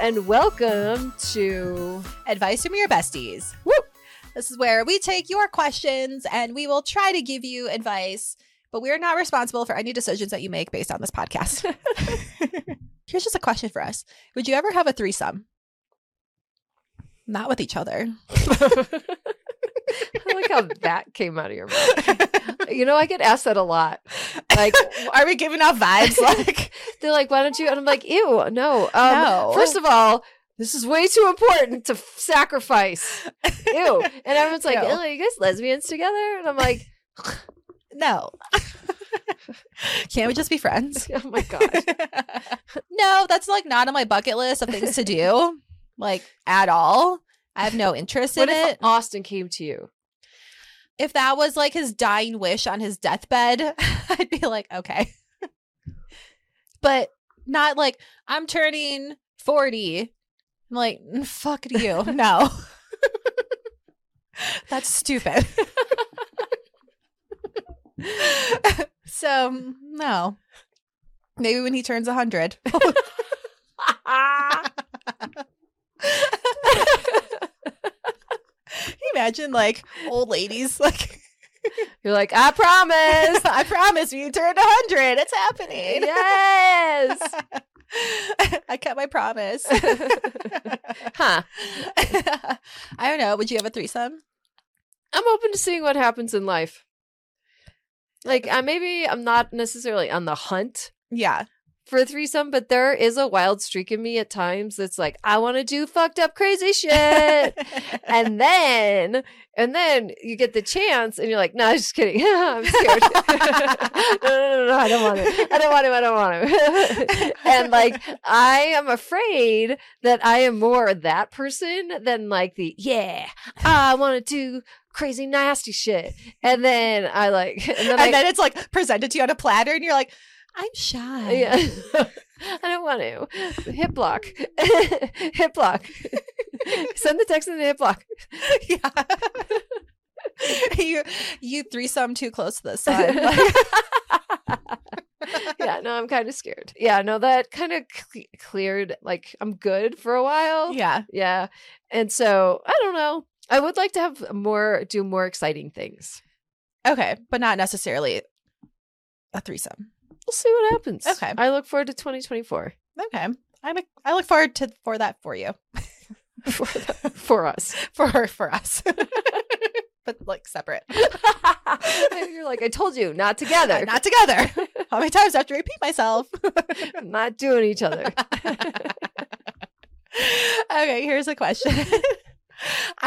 and welcome to Advice from your besties. Woo! This is where we take your questions and we will try to give you advice, but we are not responsible for any decisions that you make based on this podcast. Here's just a question for us Would you ever have a threesome? Not with each other. I like how that came out of your mouth. You know, I get asked that a lot. Like, are we giving off vibes? Like, they're like, why don't you? And I'm like, ew, no. Um, No. First of all, this is way too important to f- sacrifice. Ew. And everyone's like, Ew. oh, are you guys lesbians together? And I'm like, no. Can't we just be friends? oh my God. no, that's like not on my bucket list of things to do, like at all. I have no interest What in if it. Austin came to you? If that was like his dying wish on his deathbed, I'd be like, okay. but not like I'm turning 40. I'm like, "Mm, fuck you. No. That's stupid. so, no. Maybe when he turns 100. Can you imagine like old ladies like You're like, I promise. I promise you turned 100. It's happening. yes. I kept my promise. huh. I don't know. Would you have a threesome? I'm open to seeing what happens in life. Like, uh, maybe I'm not necessarily on the hunt Yeah. For a threesome, but there is a wild streak in me at times that's like, I want to do fucked up crazy shit. and then, and then you get the chance and you're like, no, nah, I'm just kidding. I'm scared. no, no, no, no, I don't want it. I don't want him. I don't want him. and like, I am afraid that I am more that person than like the, yeah, I want to do crazy nasty shit. And then I like, and then and I, then it's like presented to you on a platter, and you're like, I'm shy. yeah. I don't want to. Hip block. hip block. Send the text in the hip block. yeah. you you threesome too close to the sun. Yeah, no, I'm kind of scared. Yeah, no, that kind of cle cleared. Like, I'm good for a while. yeah. Yeah. And so, I don't know. I would like to have more, do more exciting things. Okay, but not necessarily a threesome. We'll see what happens. Okay. I look forward to 2024 Okay. I'm a, I look forward to for that for you. for, the- for us. For for us. but like separate. You're like, I told you, not together. Not together. How many times do I have to repeat myself? not doing each other. okay, here's a question.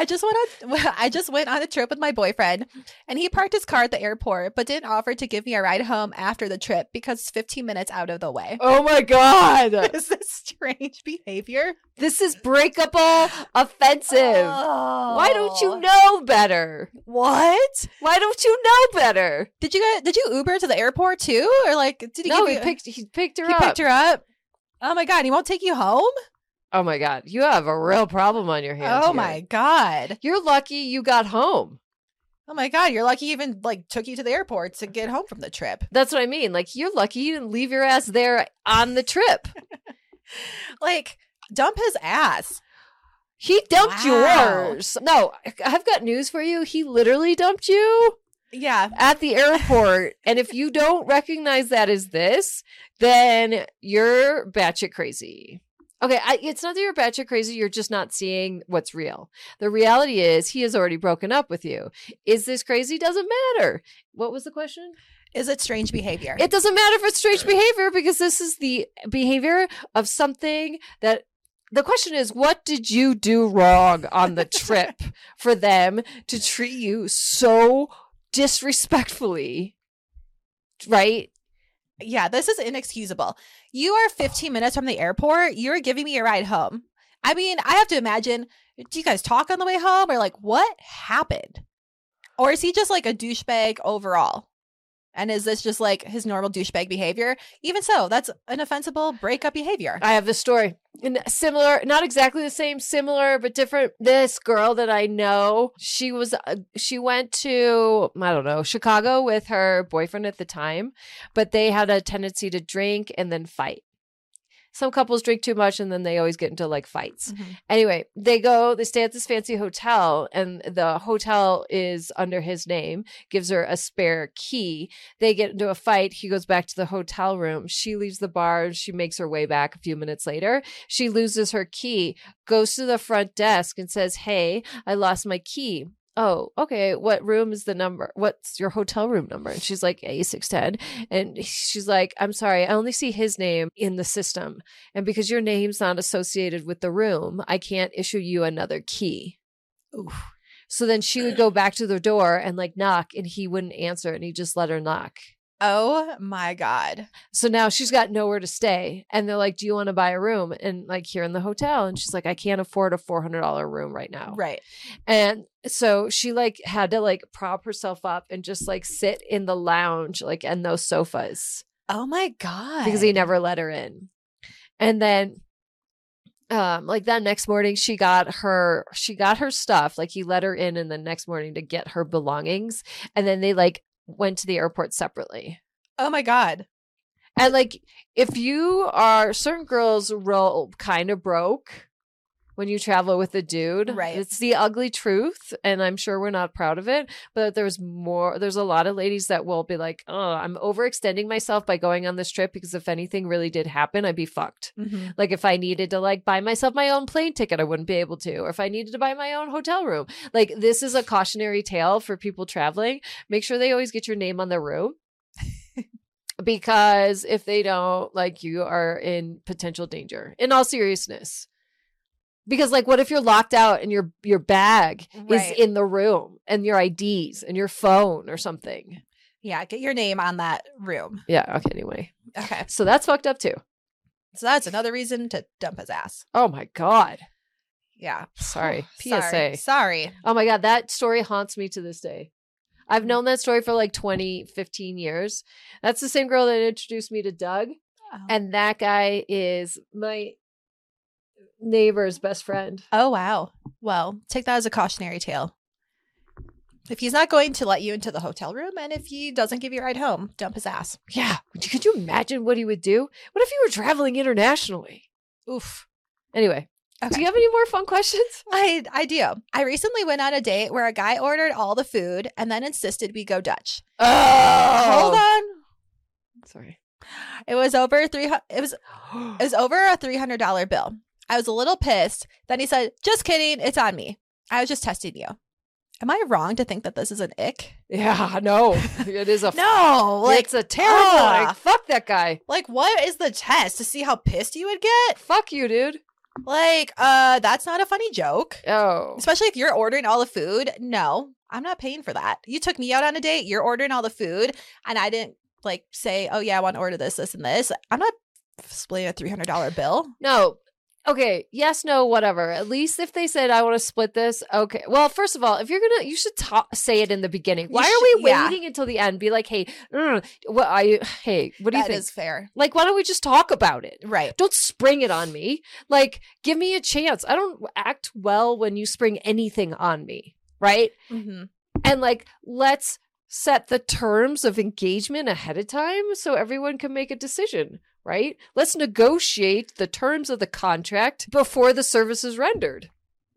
I just went on I just went on a trip with my boyfriend and he parked his car at the airport but didn't offer to give me a ride home after the trip because it's 15 minutes out of the way. Oh my God. Is this strange behavior? This is breakable, offensive. Why don't you oh. know better? What? Why don't you know better? Did you guys, did you Uber to the airport too or like did he no, he you picked he picked her he up. picked her up? Oh my god, he won't take you home? Oh my god, you have a real problem on your hands. Oh here. my god. You're lucky you got home. Oh my god, you're lucky even like took you to the airport to get home from the trip. That's what I mean. Like you're lucky you didn't leave your ass there on the trip. Like dump his ass. He dumped Wow. yours. No, I've got news for you. He literally dumped you Yeah. at the airport. and if you don't recognize that as this, then you're batshit crazy. Okay, I, it's not that you're batshit crazy. You're just not seeing what's real. The reality is he has already broken up with you. Is this crazy? Doesn't matter. What was the question? Is it strange behavior? It doesn't matter if it's strange behavior because this is the behavior of something that the question is what did you do wrong on the trip for them to treat you so disrespectfully? Right? Yeah, this is inexcusable. You are 15 minutes from the airport. You're giving me a ride home. I mean, I have to imagine do you guys talk on the way home or like what happened? Or is he just like a douchebag overall? And is this just like his normal douchebag behavior? Even so, that's an offensible breakup behavior. I have the story. Similar, not exactly the same, similar, but different. This girl that I know, she was, uh, she went to, I don't know, Chicago with her boyfriend at the time, but they had a tendency to drink and then fight. Some couples drink too much and then they always get into like fights. Mhm. Anyway, they go, they stay at this fancy hotel, and the hotel is under his name, gives her a spare key. They get into a fight. He goes back to the hotel room. She leaves the bar. She makes her way back a few minutes later. She loses her key, goes to the front desk and says, Hey, I lost my key. Oh, okay. What room is the number? What's your hotel room number? And she's like, A610. And she's like, I'm sorry, I only see his name in the system. And because your name's not associated with the room, I can't issue you another key. Oof. So then she would go back to the door and like knock, and he wouldn't answer, and he just let her knock. Oh my god. So now she's got nowhere to stay. And they're like, Do you want to buy a room? And like here in the hotel. And she's like, I can't afford a $400 room right now. Right. And so she like had to like prop herself up and just like sit in the lounge, like in those sofas Oh my god. because he never let her in. And then um like that next morning she got her she got her stuff like he let her in and the next morning to get her belongings and then they like went to the airport separately. Oh my god. And like if you are certain girls roll kind of broke when you travel with a dude. Right. It's the ugly truth. And I'm sure we're not proud of it. But there's more there's a lot of ladies that will be like, oh, I'm overextending myself by going on this trip because if anything really did happen, I'd be fucked. Mhm. Like if I needed to like buy myself my own plane ticket, I wouldn't be able to. Or if I needed to buy my own hotel room. Like this is a cautionary tale for people traveling. Make sure they always get your name on the room. because if they don't, like you are in potential danger. In all seriousness. Because like what if you're locked out and your your bag Right. is in the room and your IDs and your phone or something. Yeah, get your name on that room. Yeah, okay, anyway. Okay. So that's fucked up too. So that's another reason to dump his ass. Oh my god. Yeah. Sorry. PSA. Sorry. Sorry. Oh my God, that story haunts me to this day. I've mm. known that story for like 20, 15 years. That's the same girl that introduced me to Doug. Oh. And that guy is my neighbor's best friend. oh wow. Well, take that as a cautionary tale. If he's not going to let you into the hotel room and if he doesn't give you a ride home, dump his ass. Yeah. Could you imagine what he would do? What if you were traveling internationally? Oof. Anyway, do you have any more fun questions? I I do. I recently went on a date where a guy ordered all the food and then insisted we go Dutch. Oh, Hold on. Sorry. It was over three. It was it was over a three hundred dollar bill. I was a little pissed. Then he said, "Just kidding. It's on me. I was just testing you." Am I wrong to think that this is an ick? yeah, no, it is a No, like it's a terrible. ah. like, fuck that guy. like what is the test to see how pissed you would get? Fuck you, dude. Like, uh, that's not a funny joke. Oh, Especially if you're ordering all the food. No, I'm not paying for that. You took me out on a date. You're ordering all the food, and I didn't like say, "Oh yeah, I want to order this, this, and this." I'm not splitting a three hundred dollar bill. No. Okay. Yes, no, whatever. At least if they said I want to split this, okay. Well, first of all, if you're gonna, you should ta- say it in the beginning. Why should- are we yeah. waiting until the end? Be like, hey, mm, what are you? Hey, what do you think? is fair, like, why don't we just talk about it? right? Don't spring it on me. Like, give me a chance. I don't act well when you spring anything on me, right? Mm-hmm. And like, let's set the terms of engagement ahead of time so everyone can make a decision, right? Let's negotiate the terms of the contract before the service is rendered.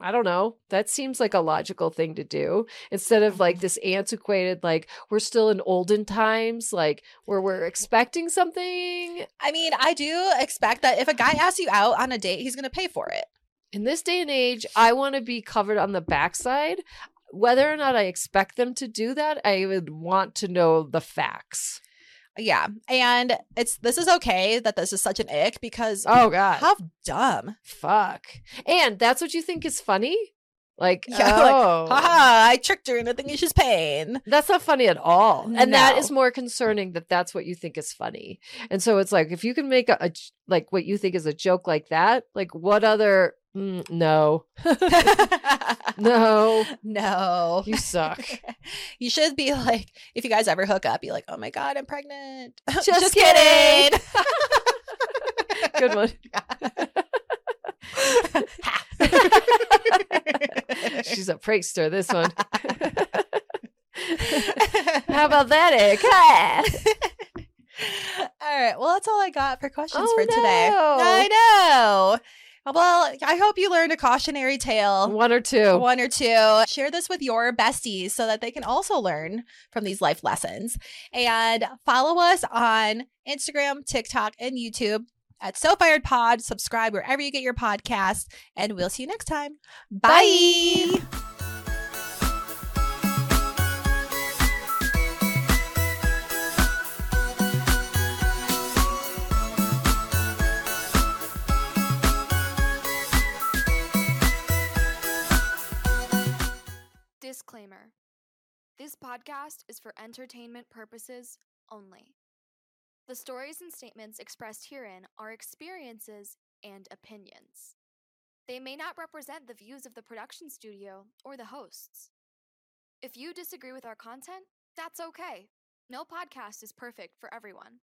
I don't know. That seems like a logical thing to do instead of like this antiquated, like we're still in olden times, like where we're expecting something. I mean, I do expect that if a guy asks you out on a date, he's going to pay for it. In this day and age, I want to be covered on the backside. Whether or not I expect them to do that, I would want to know the facts. Yeah, and it's this is okay that this is such an ick because Oh God. how dumb. Fuck. And that's what you think is funny? Like, Yeah, like, oh, Haha, I tricked her into thinking she's pain. that's not funny at all. And that No. is more concerning that that's what you think is funny. And so it's like, if you can make a like what you think is a joke like that, like what other, mm, no, no, no. you suck. you should be like, if you guys ever hook up, be like, oh my God, I'm pregnant. Just kidding. Good one. She's a prankster, this one. How about that, Eric? All right. Well, that's all I got for questions Oh, for today. I know. Well, I hope you learned a cautionary tale. One or two. One or two. Share this with your besties so that they can also learn from these life lessons. And follow us on Instagram, TikTok, and YouTube at So Fired Pod. Subscribe wherever you get your podcasts, and we'll see you next time. Bye. This podcast is for entertainment purposes only. The stories and statements expressed herein are experiences and opinions. They may not represent the views of the production studio or the hosts. If you disagree with our content, that's okay. No podcast is perfect for everyone.